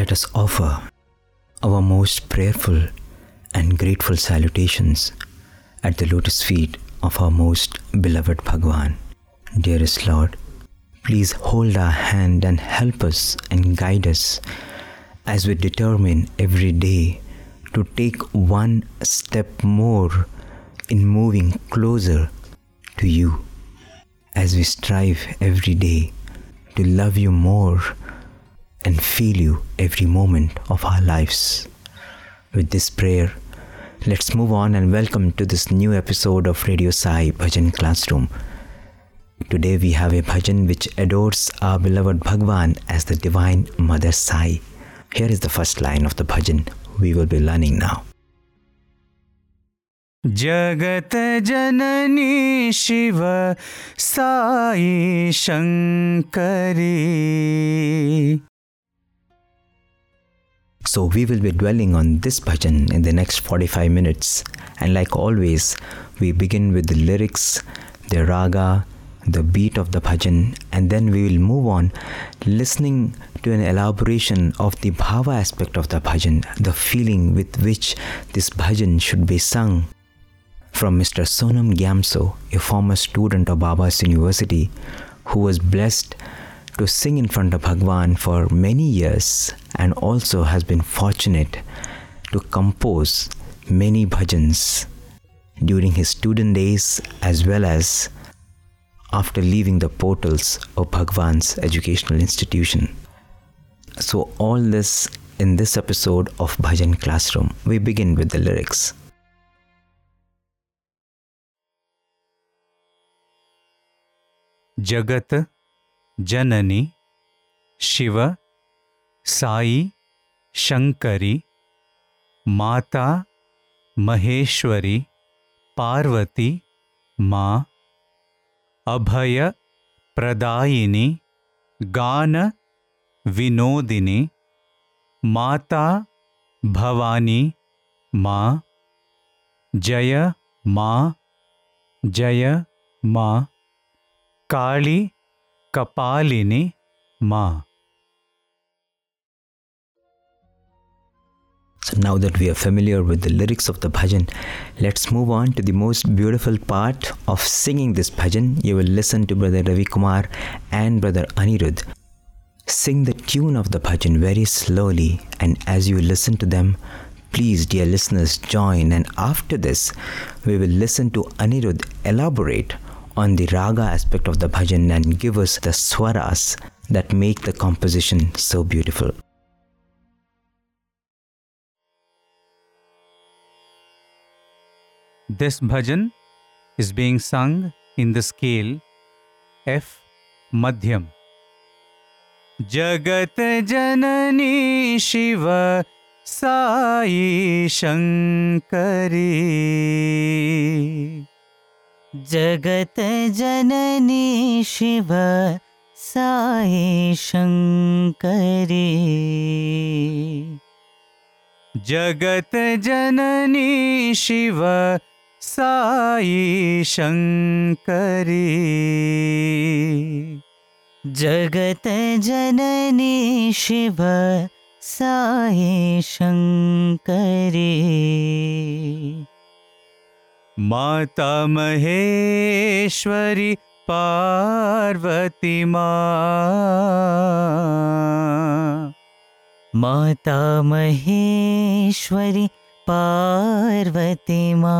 let us offer our most prayerful and grateful salutations at the lotus feet of our most beloved Bhagwan. Dearest Lord, please hold our hand and help us and guide us as we determine every day to take one step more in moving closer to you as we strive every day to love you more and feel you every moment of our lives. With this prayer, let's move on and welcome to this new episode of Radio Sai Bhajan Classroom. Today we have a bhajan which adores our beloved Bhagwan as the Divine Mother Sai. Here is the first line of the bhajan we will be learning now. जगत जननी Shiv Sai शङ्करी so, we will be dwelling on this bhajan in the next 45 minutes. And like always, we begin with the lyrics, the raga, the beat of the bhajan, and then we will move on listening to an elaboration of the bhava aspect of the bhajan, the feeling with which this bhajan should be sung. From Mr. Sonam Gyamso, a former student of Baba's University, who was blessed to sing in front of Bhagwan for many years and also has been fortunate to compose many bhajans during his student days as well as after leaving the portals of Bhagwan's educational institution. So, all this in this episode of Bhajan Classroom. We begin with the lyrics. जगत जननी, शिव, साई, शंकरी, माता, महेश्वरी, पार्वती, मा, अभय, प्रदायिनी, गान, विनोदिनी, माता, भवानी, माँ, जय माँ जय, माँ, काली कपालिनी माँ So now that we are familiar with the lyrics of the bhajan, let's move on to the most beautiful part of singing this bhajan. You will listen to Brother Ravi Kumar and Brother Anirudh sing the tune of the bhajan very slowly, and as you listen to them, please, dear listeners, join. And after this, we will listen to Anirudh elaborate on the raga aspect of the bhajan and give us the swaras that make the composition so beautiful. This bhajan is being sung in the scale F Madhyam. जगत जननी शिव साई शङ्करी जगत जननी शिव साई शङ्करी जगत जननी शिव साई शङ्करी जगत जननी शिव साई शङ्करी माता महेश्वरी पार्वती मा। माता महेश्वरी पार्वती मा।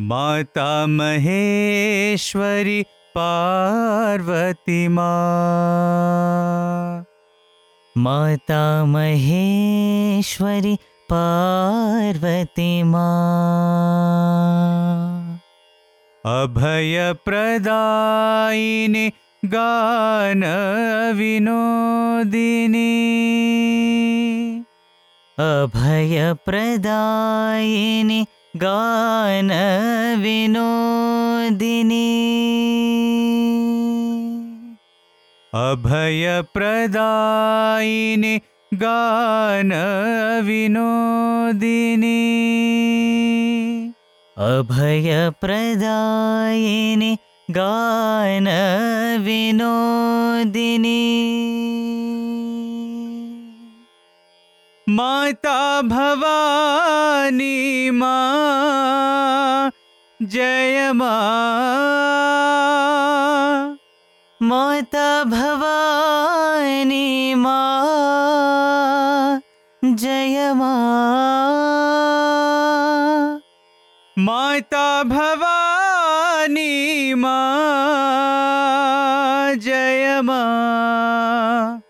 माता महेश्वरी पार्वती माता महेश्वरी पार्वती मा अभयप्रदायिनि गानविनोदिनी। अभयप्रदायिनि गानविनोदिनी। अभयप्रदायिनि गानविनोदिनी। अभयप्रदायिनि गान विनोदिनी माता भवानी माँ जय माँ। माता भवानी माँ। माँ। माता भवानी माँ जय माँ।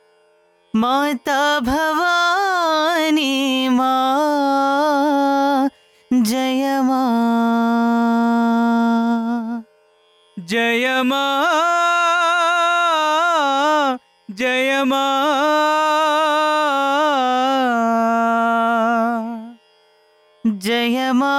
माता भवानी माँ जय माँ। जय माँ जय माँ। జయమా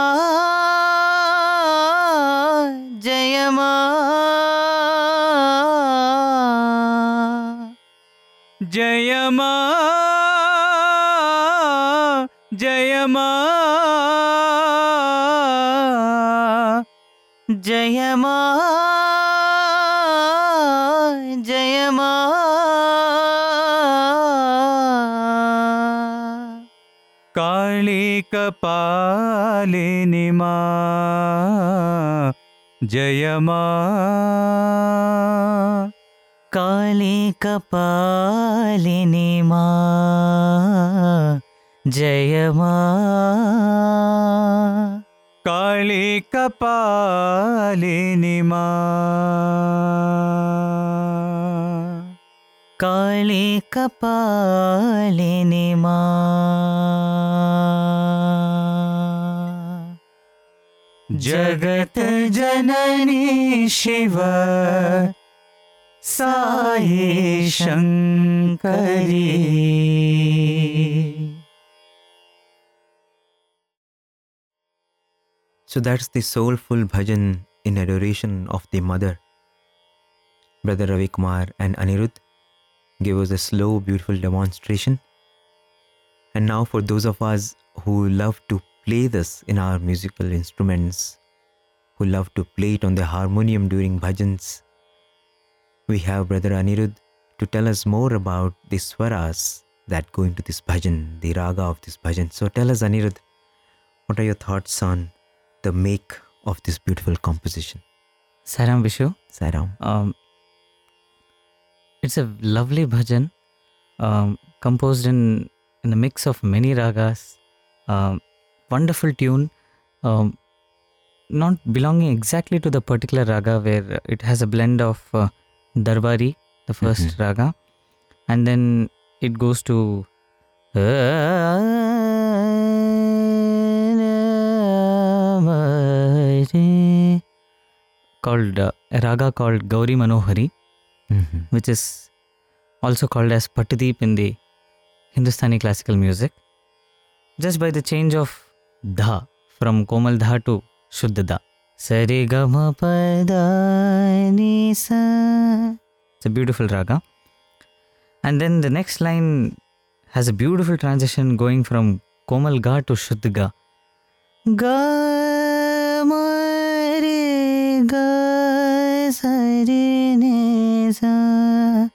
कपालिनी माँ। जय माँ। काली कपालिनी माँ जय माँ। काली कपालिनी माँ काली कपालिनी माँ जगत जननी Shiv Sai Shankari So that's the soulful bhajan in adoration of the mother. Brother Ravi Kumar and Anirudh gave us a slow, beautiful demonstration. And now, for those of us who love to play this in our musical instruments, who love to play it on the harmonium during bhajans, we have Brother Anirudh to tell us more about the swaras that go into this bhajan, the raga of this bhajan. So, tell us, Anirudh, what are your thoughts on the make of this beautiful composition? Sairam Vishu. Sairam. Um, it's a lovely bhajan um, composed in, in a mix of many ragas. Um, wonderful tune, um, not belonging exactly to the particular raga, where it has a blend of uh, Darbari, the 1st Mhm. raga, and then it goes to. Called uh, a raga called Gauri Manohari, Mhm. which is also called as Patdeep in the Hindustani classical music. Just by the change of pada ni sa. It's a beautiful raga. And then the next line has a beautiful transition going from Komal ga to Shuddha ga. Ga ma re ga sa re ne sa.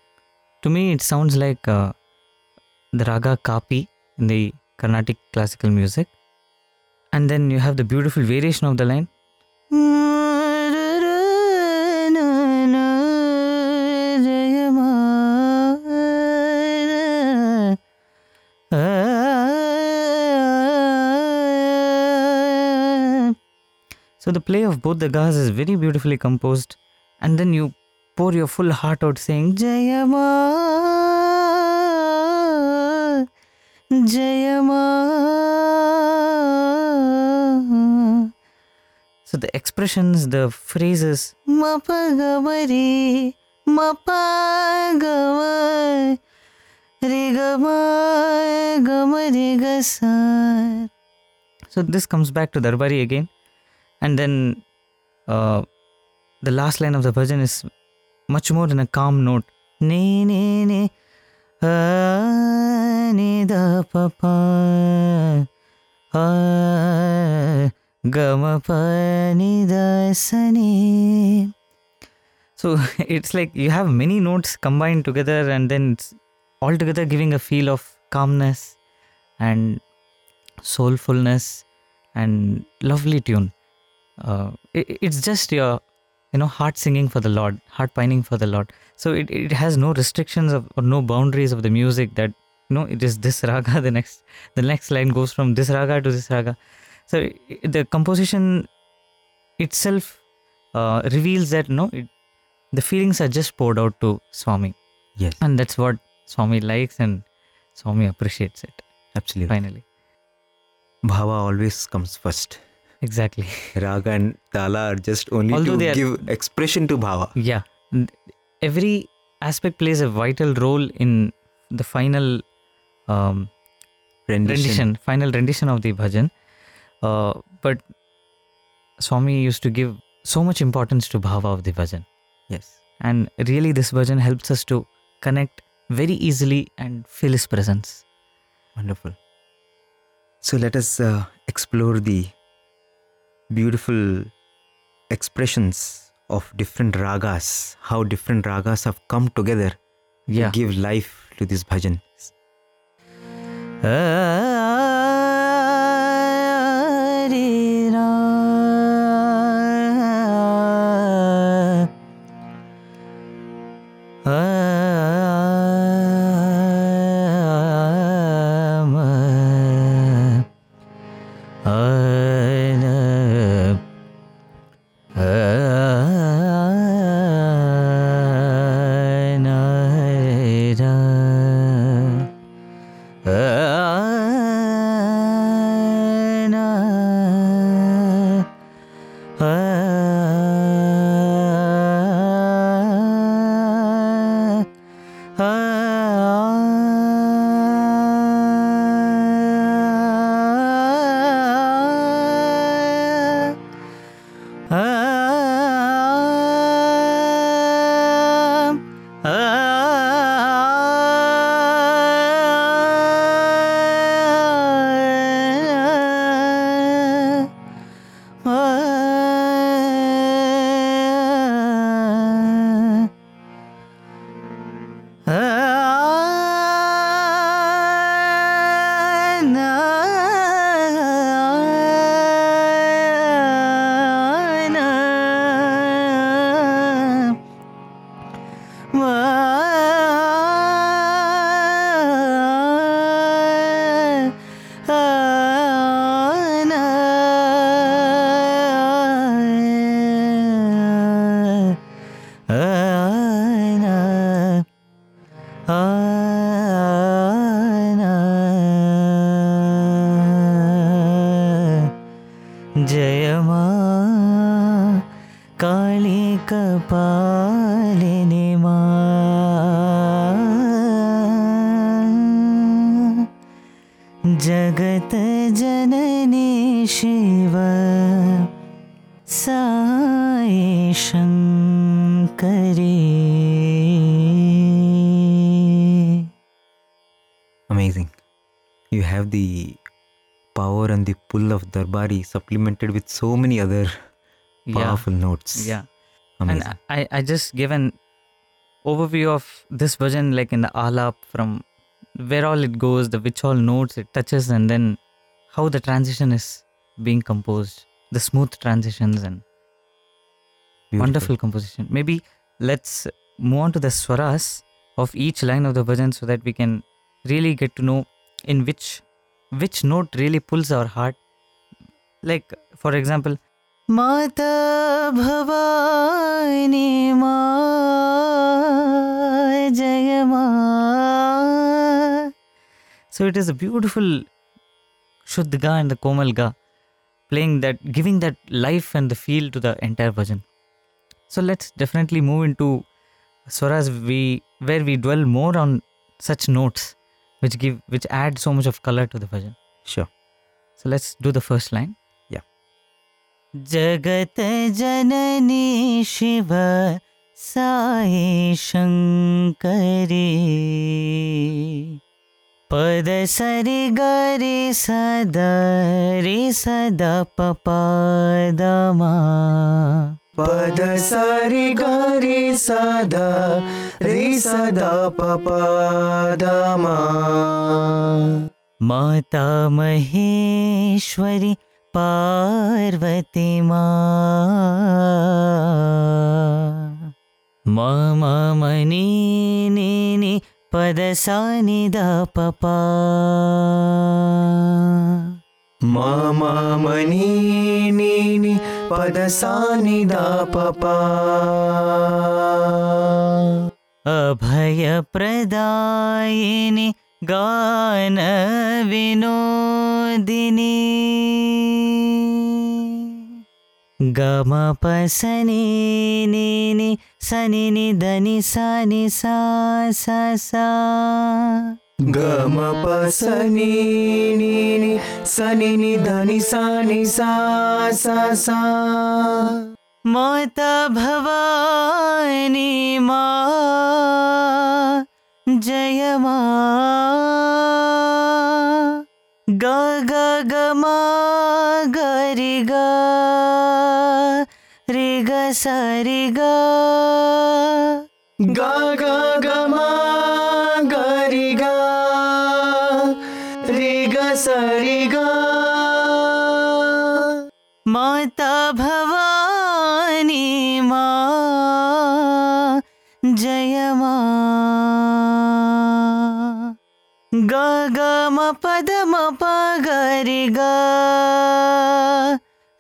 To me, it sounds like uh, the raga kapi in the Carnatic classical music. And then you have the beautiful variation of the line. So the play of both the gas is very beautifully composed, and then you pour your full heart out saying Jayama, Jayama. Expressions, the phrases Mapagavari, Mapagava, Rigama, Gamarigasar. So this comes back to Darbari again, and then uh, the last line of the bhajan is much more in a calm note. Ne ne ne, ga ma pa ni da sa ni. So it's like you have many notes combined together and then it's all together giving a feel of calmness and soulfulness and lovely tune. Uh, it, it's just your, you know, heart singing for the Lord, heart pining for the Lord. So it, it has no restrictions of, or no boundaries of the music that, you know, it is this raga, the next, the next line goes from this raga to this raga. So the composition itself uh, reveals that, no, it, the feelings are just poured out to Swami. Yes, And that's what Swami likes and Swami appreciates it absolutely. finally. Bhava always comes first. Exactly. Raga and tala are just only Although to are- give expression to bhava. Yeah. Every aspect plays a vital role in the final um, Rendition. rendition, final rendition of the bhajan. Uh, but Swami used to give so much importance to bhava of the bhajan. Yes. And really, this bhajan helps us to connect very easily and feel his presence. Wonderful. So let us uh, explore the beautiful expressions of different ragas, how different ragas have come together Yeah. to give life to this bhajan. जय मा काली कपालिनी मा जगत जननी Shiv power and the pull of Darbari supplemented with so many other powerful notes. yeah Amazing. And I, I just give an overview of this version, like in the alap, from where all it goes, the which all notes it touches, and then how the transition is being composed, the smooth transitions and Beautiful. wonderful composition. Maybe let's move on to the swaras of each line of the bhajan so that we can really get to know in which which note really pulls our heart. Like for example, Mata Bhavani Ma Jaya Ma. So it is a beautiful Shuddh Ga and the Komal Ga playing that, giving that life and the feel to the entire bhajan. So let's definitely move into swaras we where we dwell more on such notes which give which add so much of color to the bhajan. Sure. So let's do the first line. Yeah. जगत जननी शिव साई शङ्करी पद सरि गरि सद रि सद पपदमा पद सारी गारी सादा रे सदा पपदमा। माता महेश्वरी पार्वती मा। मनी पदसानि द पपा मा पदसानिदापपा पदसानिदा पपा। अभयप्रदायिनि गानविनोदिनि गमपसनिनिनिनि सनि निधनि सनि साससा सा गम पसनि नीनि सनि नि सानि सा सा सा माता भवानी मा जय मा। ग ग ग मा ग रि ग रि ग स रि ग ग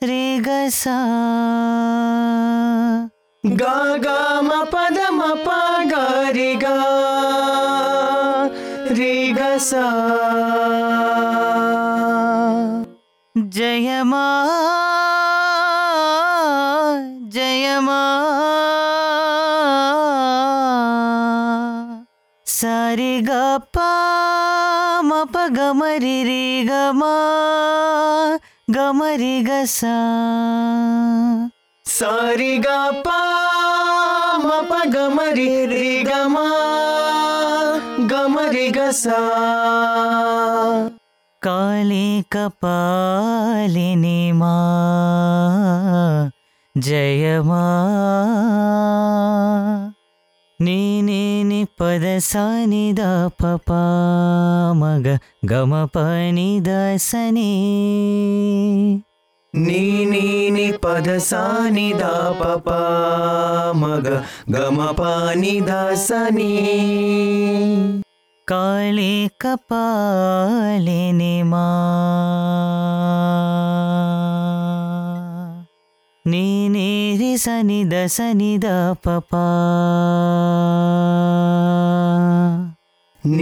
रि ग सा। ಸ ಸಾರಿ ಗ ಪ ಮ ಪ ಗ ಮ ರಿ ರಿ ಗ ಮ ಗ ಮ ರಿ ಗ ಸ ಕಾಲಿ ಕಪಾಲಿನಿ ಮಾ ಜಯ ಮಾ. ನೀನೇ ನಿ ಪದ ಸಾನಿ ದ ಪ ಪಪ ಮಗ ಗಮ ನಿ ದ ಸನೇ. నీని పద సాని దాపమగ గమపాని దాసని. కాళే కపాలిని మా నీనేరి సని దసని దాపపా That's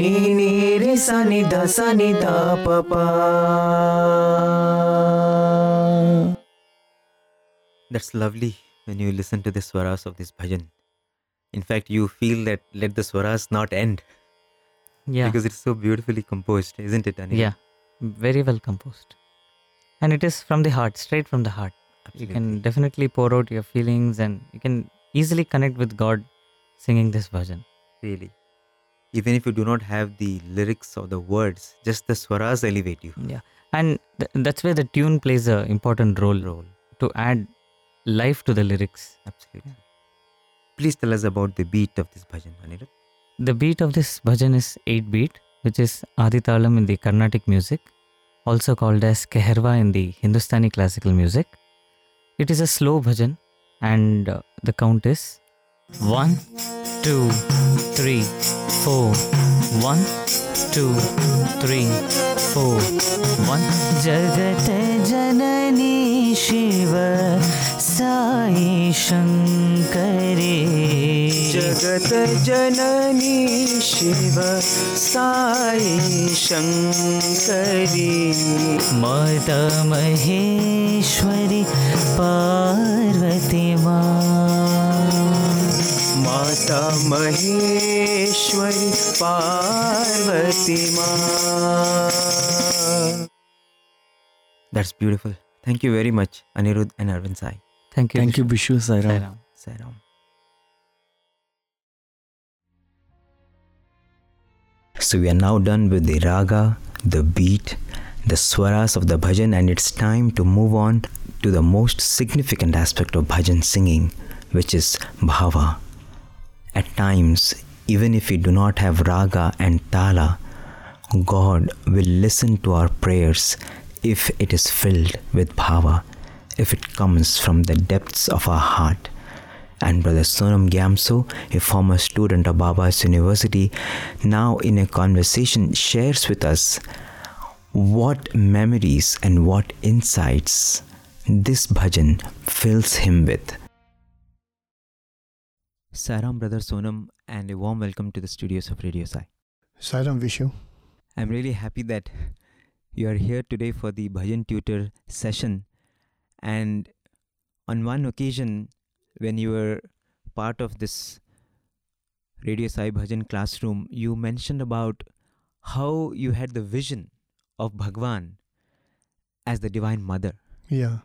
lovely when you listen to the swaras of this bhajan. In fact, you feel that let the swaras not end. Yeah. Because it's so beautifully composed, isn't it, Anil? Yeah. Very well composed. And it is from the heart, straight from the heart. You can definitely pour out your feelings and you can easily connect with God singing this bhajan. Really. Even if you do not have the lyrics or the words, just the swaras elevate you. Yeah. And th- that's where the tune plays an important role Role. to add life to the lyrics. Absolutely. Please tell us about the beat of this bhajan, Anirudh. The beat of this bhajan is 8 beat, which is Aditalam in the Carnatic music, also called as Keherwa in the Hindustani classical music. It is a slow bhajan and uh, the count is 1, 2, 3, O one two three four one जगतजननी शिव साईशङ्करे जगतजननी शिव साईशङ्करे मातामहेश्वरी पार्वती मा। माता महेश्वरी पार्वती माँ That's beautiful. Thank you very much, Anirudh and Arvind Sai. Thank you. Thank you, Vishu Sairam. Sairam. So we are now done with the raga, the beat, the swaras of the bhajan, and it's time to move on to the most significant aspect of bhajan singing, which is bhava, at times, even if we do not have raga and tala, God will listen to our prayers if it is filled with bhava, if it comes from the depths of our heart. And Brother Sonam Gyamso, a former student of Baba's University, now in a conversation shares with us what memories and what insights this bhajan fills him with. Sairam, Brother Sonam, and a warm welcome to the studios of Radio Sai. Sairam Vishu. I'm really happy that you are here today for the bhajan tutor session. And on one occasion, when you were part of this Radio Sai Bhajan classroom, you mentioned about how you had the vision of Bhagwan as the Divine Mother. Yeah,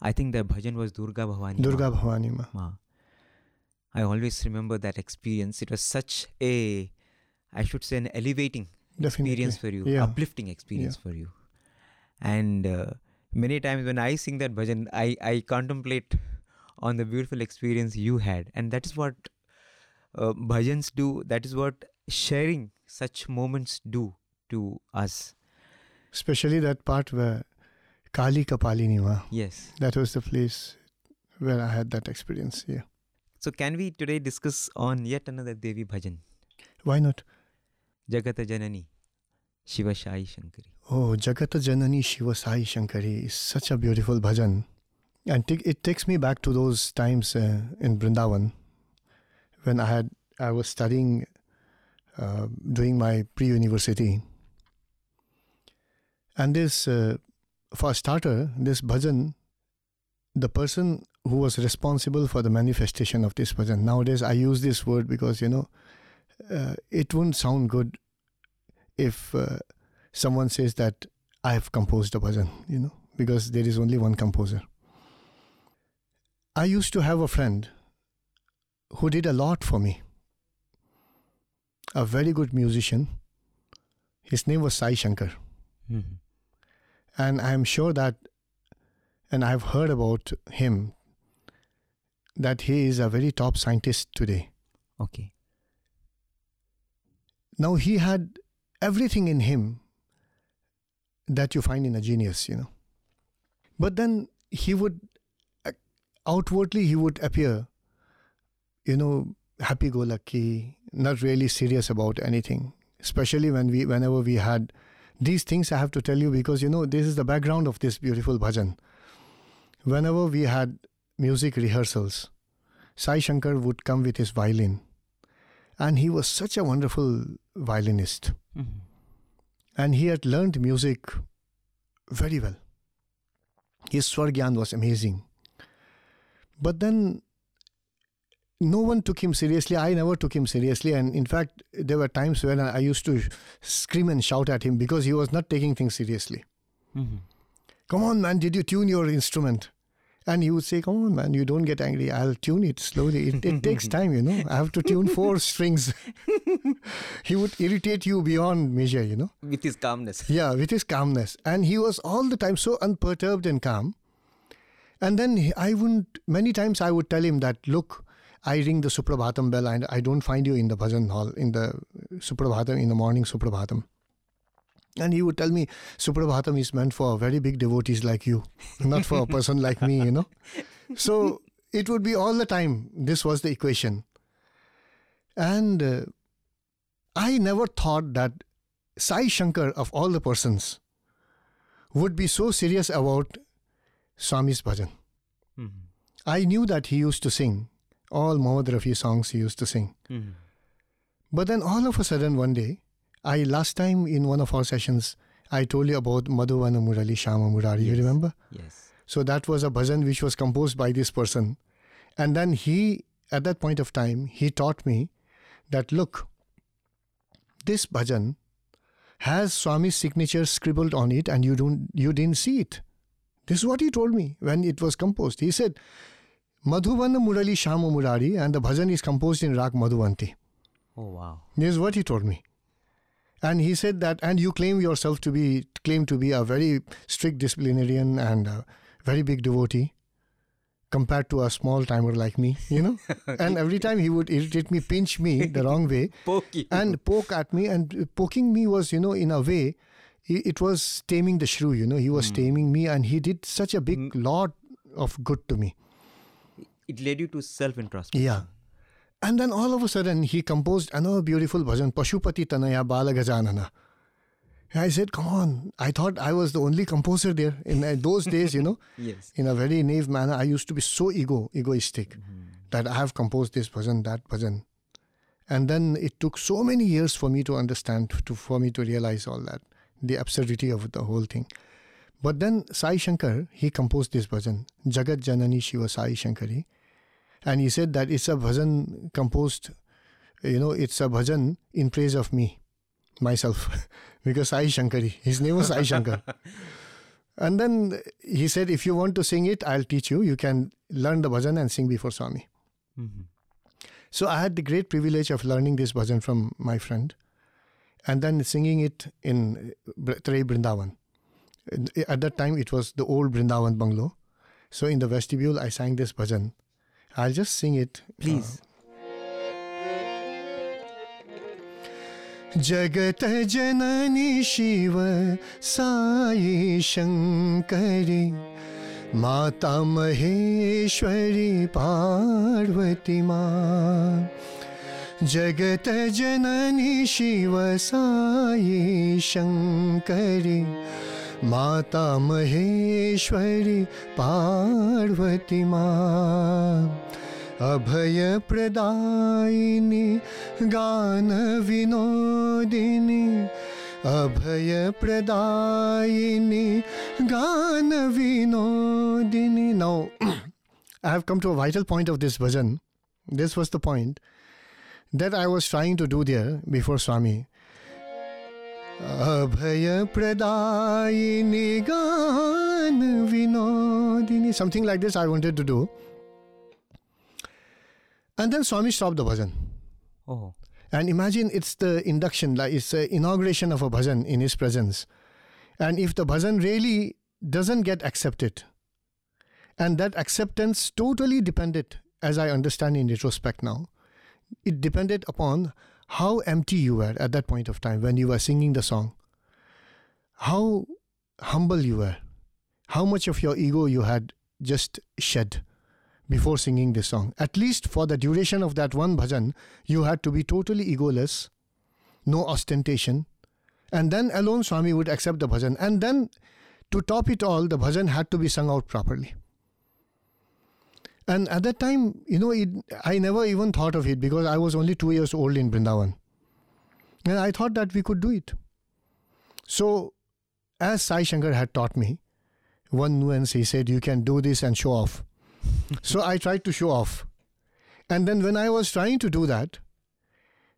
I think the bhajan was Durga Bhavani. Ma. Durga Bhavani Ma. Ma. I always remember that experience. It was such a, I should say, an elevating Definitely. experience for you, Yeah. uplifting experience for you. And uh, many times when I sing that bhajan, I, I contemplate on the beautiful experience you had. And that is what uh, bhajans do. That is what sharing such moments do to us. Especially that part where Kali Kapalini Ma. Yes. That was the place where I had that experience. Yeah. So can we today discuss on yet another Devi bhajan? Why not? Jagata Janani, Shiva Sai Shankari. Oh, Jagata Janani Shiva Sai Shankari is such a beautiful bhajan. And t- it takes me back to those times uh, in Brindavan when I had I was studying, uh, doing my pre-university. And this, uh, for a starter, this bhajan, the person who was responsible for the manifestation of this bhajan. Nowadays, I use this word because you know, uh, it wouldn't sound good if uh, someone says that I have composed a bhajan, you know, because there is only one composer. I used to have a friend who did a lot for me, a very good musician. His name was Sai Shankar. Mhm. And I am sure that, and I've heard about him, that he is a very top scientist today. Okay. Now he had everything in him that you find in a genius, you know. But then he would uh, outwardly he would appear, you know, happy-go-lucky, not really serious about anything. Especially when we, whenever we had these things, I have to tell you because you know this is the background of this beautiful bhajan. Whenever we had music rehearsals, Sai Shankar would come with his violin, and he was such a wonderful violinist Mhm. and he had learned music very well. His Swargyan was amazing. But then no one took him seriously. I never took him seriously. And in fact, there were times when I used to scream and shout at him because he was not taking things seriously. Mhm. Come on, man, did you tune your instrument? And he would say, Come on, man, you don't get angry. I'll tune it slowly. It, it takes time, you know. I have to tune four strings. he would irritate you beyond measure, you know. With his calmness. Yeah, with his calmness. And he was all the time so unperturbed and calm. And then I wouldn't, many times I would tell him that, look, I ring the Suprabhatam bell and I don't find you in the bhajan hall, in the Suprabhatam, in the morning Suprabhatam. And he would tell me, Suprabhatam is meant for very big devotees like you, not for a person like me, you know. So it would be all the time. This was the equation. And uh, I never thought that Sai Shankar, of all the persons, would be so serious about Swami's bhajan. Mhm. I knew that he used to sing all Mohammad Rafi songs he used to sing. Mhm. But then all of a sudden one day, I last time in one of our sessions, I told you about Madhuvana Murali Shama Murari. You remember? Yes. So that was a bhajan which was composed by this person. And then he, at that point of time, he taught me that look, this bhajan has Swami's signature scribbled on it and you don't you didn't see it. This is what he told me when it was composed. He said, Madhuvana Murali Shama Murari and the bhajan is composed in Rag Madhuvanti. Oh wow. This is what he told me. And he said that, and you claim yourself to be claim to be a very strict disciplinarian and a very big devotee compared to a small timer like me, you know. and every time he would irritate me, pinch me the wrong way, Pokey. and poke at me. And poking me was, you know, in a way, it was taming the shrew, you know. He was hmm. taming me, and he did such a big hmm. lot of good to me. it led you to self introspection. Yeah. And then all of a sudden, he composed another beautiful bhajan, Pashupati Tanaya Bala Gajanana. I said, come on. I thought I was the only composer there in uh, those days, you know. Yes. In a very naive manner, I used to be so ego, egoistic that I have composed this bhajan, that bhajan. And then it took so many years for me to understand, to for me to realize all that, the absurdity of the whole thing. But then Sai Shankar, he composed this bhajan, Jagat Janani Shiva Sai Shankari. And he said that it's a bhajan composed, you know, it's a bhajan in praise of me, myself, because Sai Shankari, his name was Sai Shankar. And then he said, if you want to sing it, I'll teach you. You can learn the bhajan and sing before Swami. Mhm. So I had the great privilege of learning this bhajan from my friend and then singing it in Trayee Brindavan. At that time, it was the old Brindavan bungalow. So in the vestibule, I sang this bhajan. I'll just sing it. Please. जगत जननी शिव साई शङ्करि माता महेश्वरी पार्वती मा जगत जननी शिव साई शङ्करि माता महेश्वरी पार्वती मा अभयप्रदायिनि गानविनोदिनि अभयप्रदायिनि गानविनोदिनि Now, I have come to a vital point of this bhajan. This was the point that I was trying to do there before Swami. Something like this I wanted to do. And then Swami stopped the bhajan. Oh. And imagine it's the induction, like it's the inauguration of a bhajan in his presence. And if the bhajan really doesn't get accepted, and that acceptance totally depended, as I understand in retrospect now, it depended upon how empty you were at that point of time when you were singing the song, how humble you were, how much of your ego you had just shed before singing this song. At least for the duration of that one bhajan, you had to be totally egoless, no ostentation, and then alone Swami would accept the bhajan. And then to top it all, the bhajan had to be sung out properly. And at that time, you know, it, I never even thought of it because I was only two years old in Brindavan. And I thought that we could do it. So, as Sai Shankar had taught me, one nuance, he said, you can do this and show off. so I tried to show off. And then when I was trying to do that,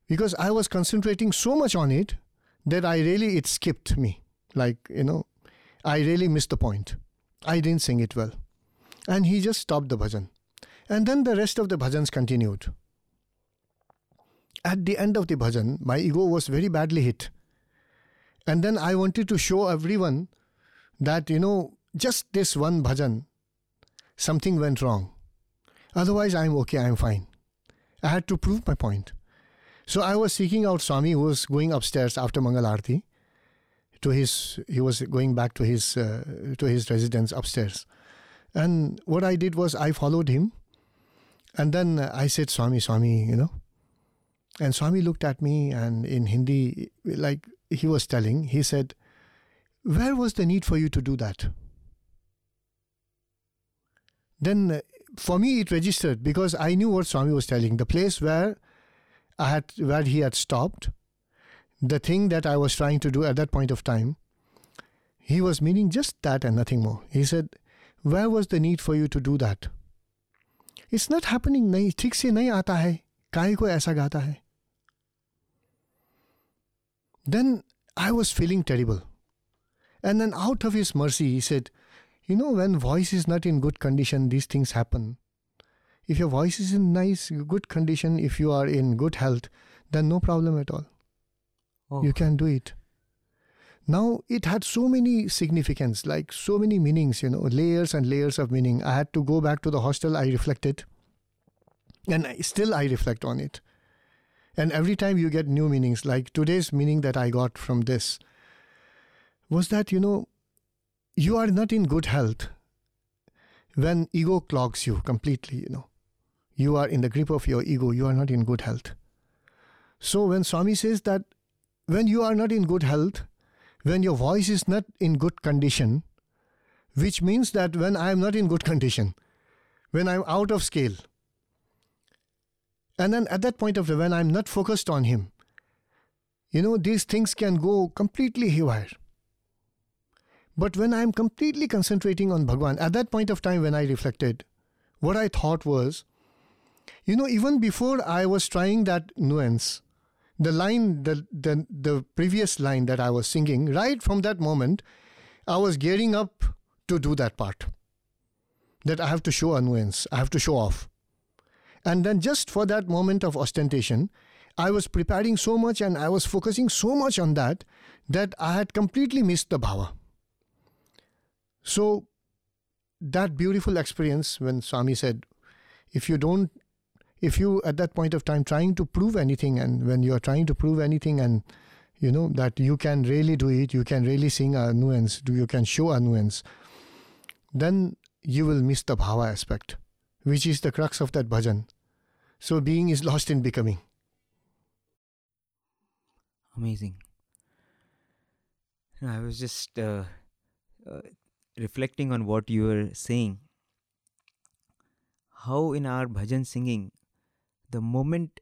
because I was concentrating so much on it that I really, it skipped me. Like, you know, I really missed the point. I didn't sing it well. And he just stopped the bhajan. And then the rest of the bhajans continued. At the end of the bhajan, my ego was very badly hit. And then I wanted to show everyone that, you know, just this one bhajan, something went wrong. Otherwise, I'm okay, I'm fine. I had to prove my point. So I was seeking out Swami, who was going upstairs after Mangal Aarti. To his, he was going back to his uh, to his residence upstairs, and what I did was I followed him, and then I said, "Swami, Swami," you know, and Swami looked at me and in Hindi, like he was telling, he said, "Where was the need for you to do that?" Then uh, for me it registered because I knew what Swami was telling. The place where I had where he had stopped, the thing that I was trying to do at that point of time, he was meaning just that and nothing more. He said, Where was the need for you to do that? It's not happening. नहीं ठीक से नहीं आता है काहे को ऐसा गाता है Then I was feeling terrible. And then out of his mercy, he said, You know, when voice is not in good condition, these things happen. If your voice is in nice, good condition, if you are in good health, then no problem at all. Oh. You can do it. Now it had so many significance, like so many meanings, you know, layers and layers of meaning. I had to go back to the hostel, I reflected, and still I reflect on it. And every time you get new meanings, like today's meaning that I got from this was that, you know, you are not in good health when ego clogs you completely, you know. You are in the grip of your ego, you are not in good health. So when Swami says that when you are not in good health, when your voice is not in good condition, which means that when I am not in good condition, when I'm out of scale, and then at that point of when I'm not focused on Him, you know, these things can go completely haywire. But when I'm completely concentrating on Bhagwan, at that point of time when I reflected, what I thought was, you know, even before I was trying that nuance, the line, the, the, the previous line that I was singing, right from that moment, I was gearing up to do that part. That I have to show a nuance, I have to show off. And then just for that moment of ostentation, I was preparing so much and I was focusing so much on that that I had completely missed the bhava. So, that beautiful experience when Swami said, if you don't if you at that point of time trying to prove anything and when you are trying to prove anything and you know that you can really do it you can really sing a nuance do you can show a nuance then you will miss the bhava aspect which is the crux of that bhajan so being is lost in becoming Amazing. I was just uh, uh, reflecting on what you were saying. How in our bhajan singing, the moment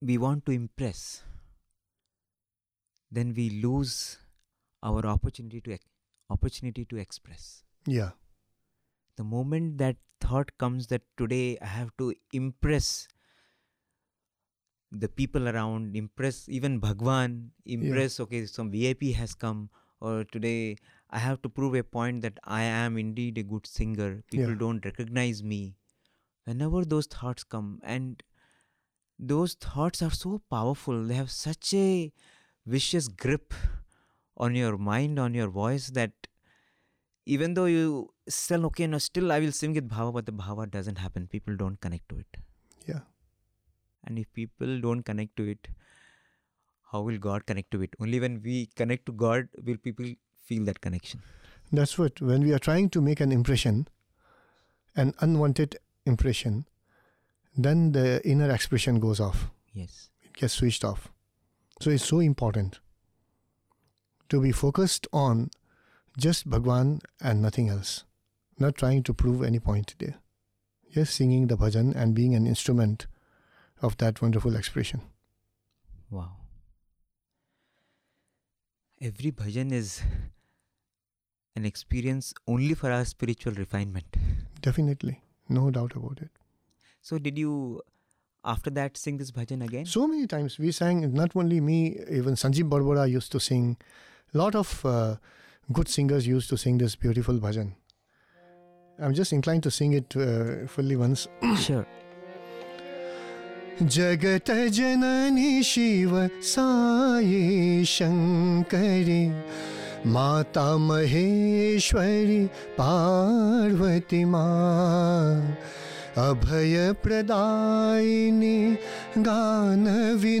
we want to impress, then we lose our opportunity to opportunity to express. yeah The moment that thought comes that today I have to impress the people around, impress even Bhagwan, impress okay, some VIP has come, or today I have to prove a point that I am indeed a good singer. People Yeah. don't recognize me. Whenever those thoughts come, and those thoughts are so powerful, they have such a vicious grip on your mind, on your voice that even though you still okay, no, still I will sing with bhava, but the bhava doesn't happen. People don't connect to it. yeah And if people don't connect to it, how will God connect to it? Only when we connect to God will people feel that connection. that's what when we are trying to make an impression an unwanted impression then the inner expression goes off Yes. it gets switched off. So it's so important to be focused on just Bhagwan and nothing else, not trying to prove any point there. Just singing the bhajan and being an instrument of that wonderful expression. Wow. Every bhajan is an experience only for our spiritual refinement. Definitely, no doubt about it. So, did you after that sing this bhajan again? So many times we sang, not only me, even Sanjeev Barbara used to sing. A lot of uh, good singers used to sing this beautiful bhajan. I'm just inclined to sing it uh, fully once. sure. जगत जननी शिव साई शङ्करि माता महेश्वरि पार्वती मा अभयप्रदायिनि गानविनोदिनि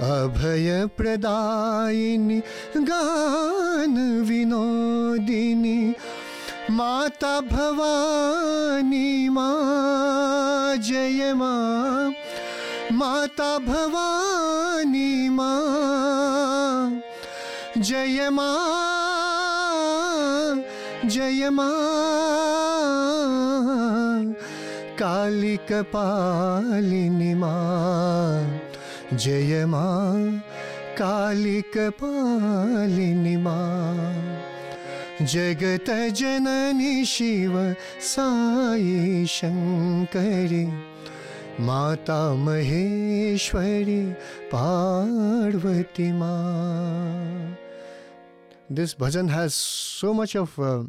अभयप्रदायिनि गानविनोदिनि माता भवानी, माँ जय माँ। माता भवानी, माँ जय माँ जय माँ। काली कपालिनी माँ जय माँ काली कपालिनी माँ जगत जननी शिव साई शङ्करि माता महेश्वरी पार्वती मा। This bhajan has so much uh,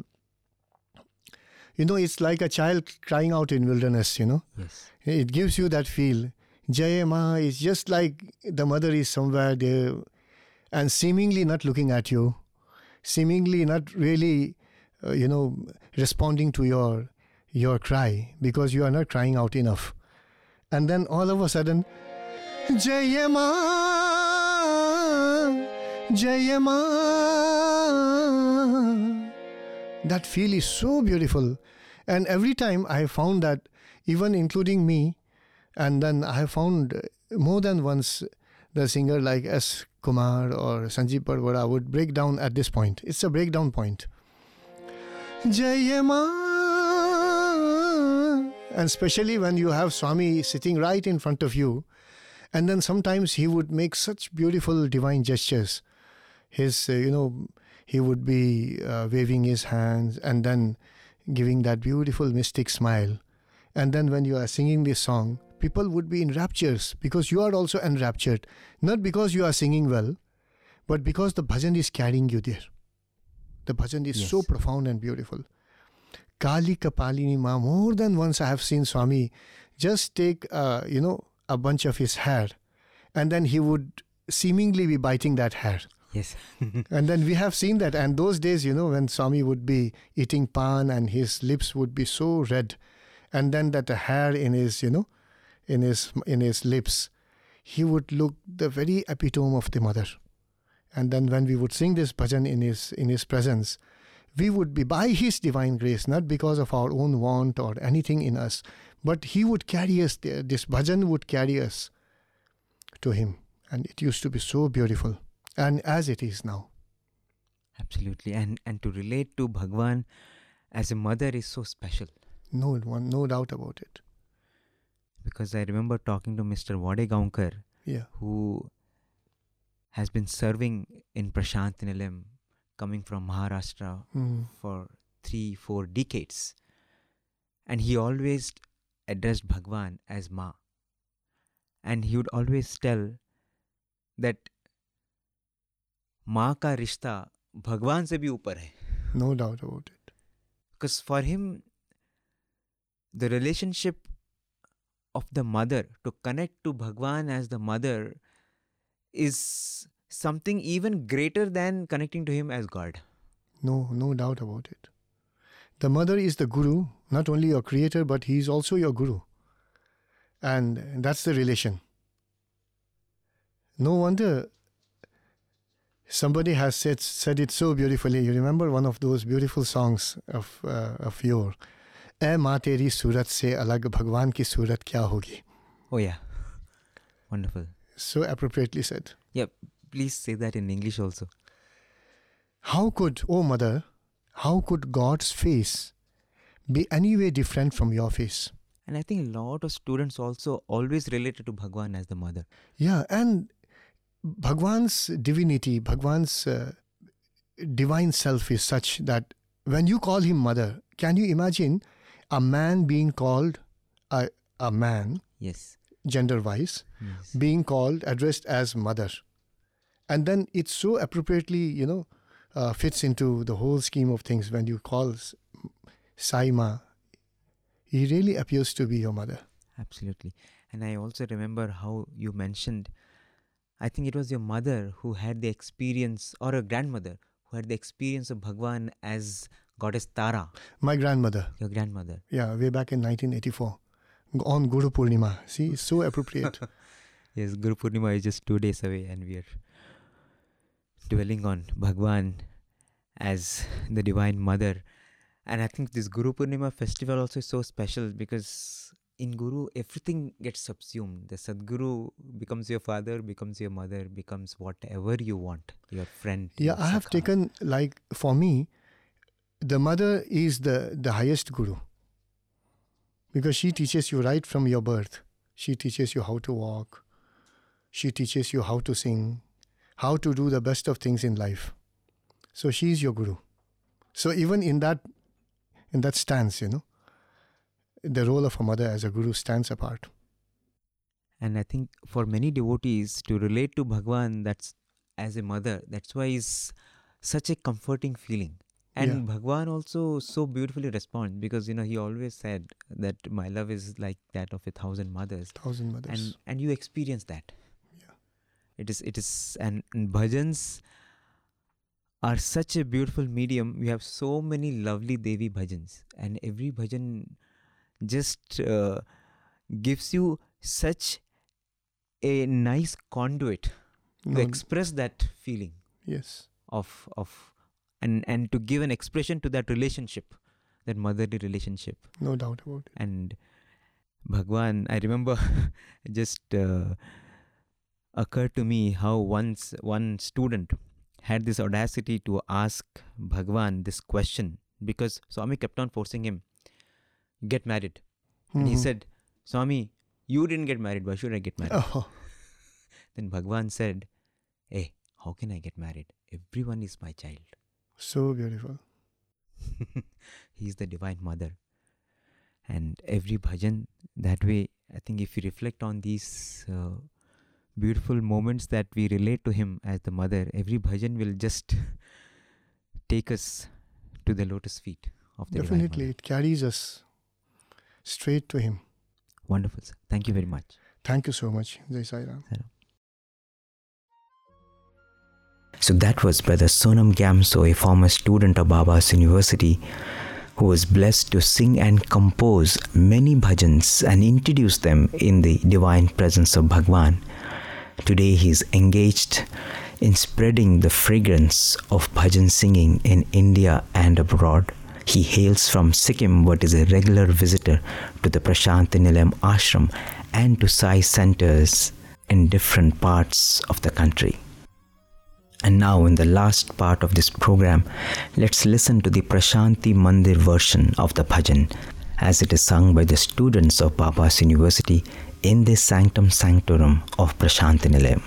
you know, it's like a child crying out in wilderness, you know. Yes. It gives you that feel. Jaya Ma is just like the mother is somewhere there and seemingly not looking at you, seemingly not really, uh, you know, responding to your your cry because you are not crying out enough. And then all of a sudden, Jayama, Jayama. That feel is so beautiful. And every time I found that, even including me, and then I have found more than once the singer like S. Kumar or Sanjeev Parvara would break down at this point. It's a breakdown point. Jayama. And especially when you have Swami sitting right in front of you, and then sometimes he would make such beautiful divine gestures. His, uh, you know, he would be uh, waving his hands and then giving that beautiful mystic smile. And then when you are singing this song, people would be in raptures because you are also enraptured. Not because you are singing well, but because the bhajan is carrying you there. The bhajan is so profound and beautiful. Kali Kapalini Ma, more than once I have seen Swami just take, uh, you know, a bunch of his hair and then he would seemingly be biting that hair. Yes. And then we have seen that. And those days, you know, when Swami would be eating pan and his lips would be so red, and then that hair in his, you know, in his in his lips, he would look the very epitome of the mother. And then when we would sing this bhajan in his in his presence, we would be by his divine grace, not because of our own want or anything in us, but he would carry us there. This bhajan would carry us to him. And it used to be so beautiful. And as it is now. Absolutely. And and to relate to Bhagwan as a mother is so special. No one, no doubt about it. Because I remember talking to Mr. Wadegaonkar, Yeah. who has been serving in Prasanthi Nilayam, coming from Maharashtra Mm. for three, four decades. And he always addressed Bhagwan as Ma. And he would always tell that माँ का रिश्ता भगवान से भी ऊपर है No doubt about it. because for him the relationship of the mother to connect to bhagwan as the mother is something even greater than connecting to him as god No, no doubt about it. The mother is the guru, not only your creator, but he is also your guru. And that's the relation. No wonder somebody has said, said it so beautifully. You remember one of those beautiful songs of, uh, of your, ए माँ तेरी सूरत से अलग भगवान की सूरत क्या होगी oh yeah wonderful So appropriately said. yeah please say that in english also How could, O mother, how could God's face be any way different from your face? and i think a lot of students also always related to bhagwan as the mother Yeah, and Bhagwan's divinity, Bhagwan's uh, divine self is such that when you call him mother, can you imagine a man being called a, a man, yes gender wise, yes being called, addressed as mother? And then it so appropriately, you know, uh, fits into the whole scheme of things when you call Saima. He really appears to be your mother. Absolutely. And I also remember how you mentioned, I think it was your mother who had the experience, or a grandmother who had the experience of Bhagwan as goddess Tara, My grandmother. your grandmother. Yeah, way back in 1984 on Guru Purnima. See, so appropriate. Yes, Guru Purnima is just two days away, and we are dwelling on Bhagwan as the Divine Mother. And I think this Guru Purnima festival also is so special because in Guru, everything gets subsumed. The Sadguru becomes your father, becomes your mother, becomes whatever you want, your friend. yeah, your I have taken, like, for me, the mother is the, the highest Guru because she teaches you right from your birth. She teaches you how to walk, she teaches you how to sing, how to do the best of things in life. So she is your Guru. So even in that in that stance, you know, the role of a mother as a guru stands apart. And I think for many devotees to relate to Bhagwan, that's as a mother, that's why is such a comforting feeling. And Bhagwan also so beautifully responds because you know he always said that my love is like that of a thousand mothers, Thousand mothers. and and you experience that. Yeah. It is it is and, and bhajans are such a beautiful medium. We have so many lovely Devi bhajans, and every bhajan just uh, gives you such a nice conduit No, to express that feeling yes. of of and and to give an expression to that relationship, that motherly relationship No doubt about it. and Bhagwan, I remember just uh, occurred to me how once one student had this audacity to ask Bhagwan this question because Swami kept on forcing him, get married. And he Mhm. said, Swami, you didn't get married, why should I get married? Oh, Then Bhagwan said, Hey, how can I get married? Everyone is my child. so beautiful. he is the divine mother and every bhajan that way i think if you reflect on these uh, beautiful moments that we relate to him as the mother every bhajan will just take us to the lotus feet of the divine Definitely, it carries us straight to Him. wonderful sir. thank you very much Thank you so much, Jai Sai Ram. So that was Brother Sonam Gamso, a former student of Baba's University, who was blessed to sing and compose many bhajans and introduce them in the divine presence of Bhagwan. Today he is engaged in spreading the fragrance of bhajan singing in India and abroad. He hails from Sikkim, but is a regular visitor to the Prasanthi Nilayam ashram and to Sai centers in different parts of the country. And now, in the last part of this program, let's listen to the Prashanti Mandir version of the bhajan as it is sung by the students of Baba's University in the Sanctum Sanctorum of Prasanthi Nilayam.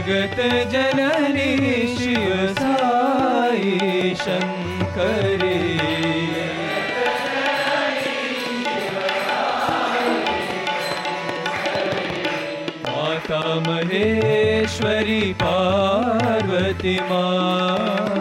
जगत जननी शिव साई शंकरी। माता महेश्वरी पार्वती माँ।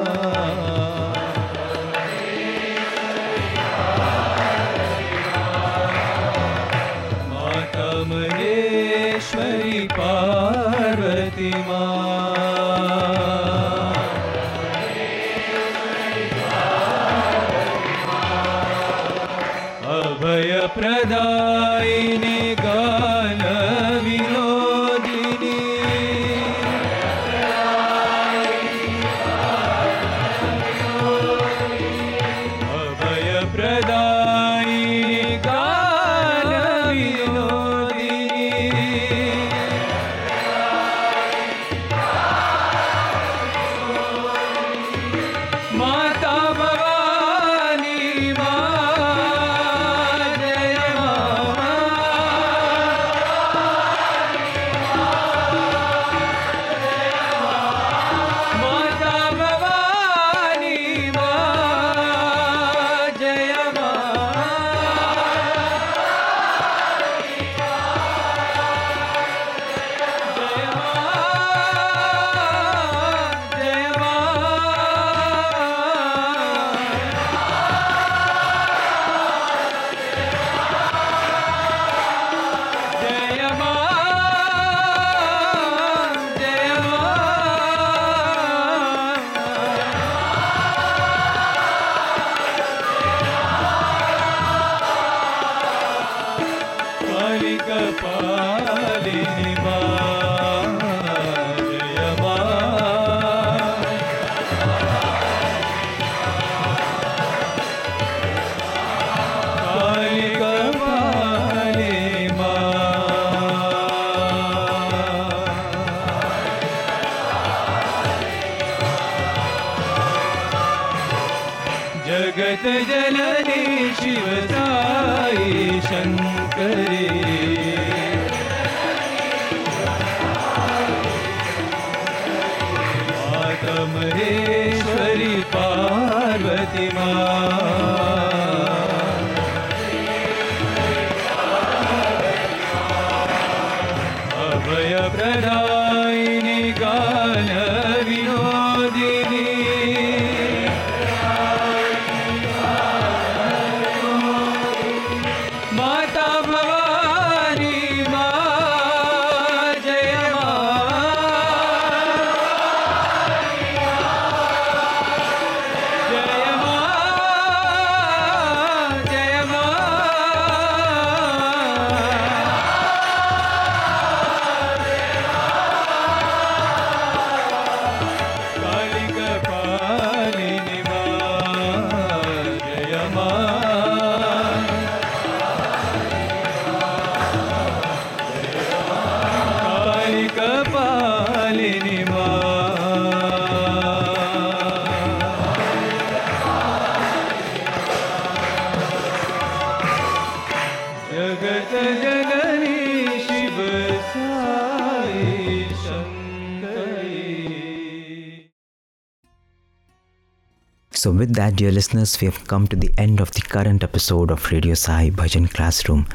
So, with that, dear listeners, we have come to the end of the current episode of Radio Sai Bhajan Classroom.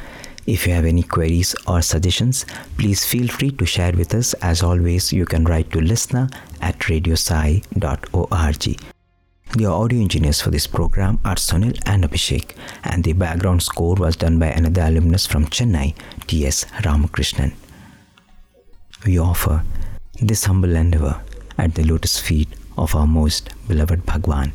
If you have any queries or suggestions, please feel free to share with us. As always, you can write to listener at radiosai.org. The audio engineers for this program are Sunil and Abhishek, and the background score was done by another alumnus from Chennai, T.S. Ramakrishnan. We offer this humble endeavor at the lotus feet of our most beloved Bhagwan.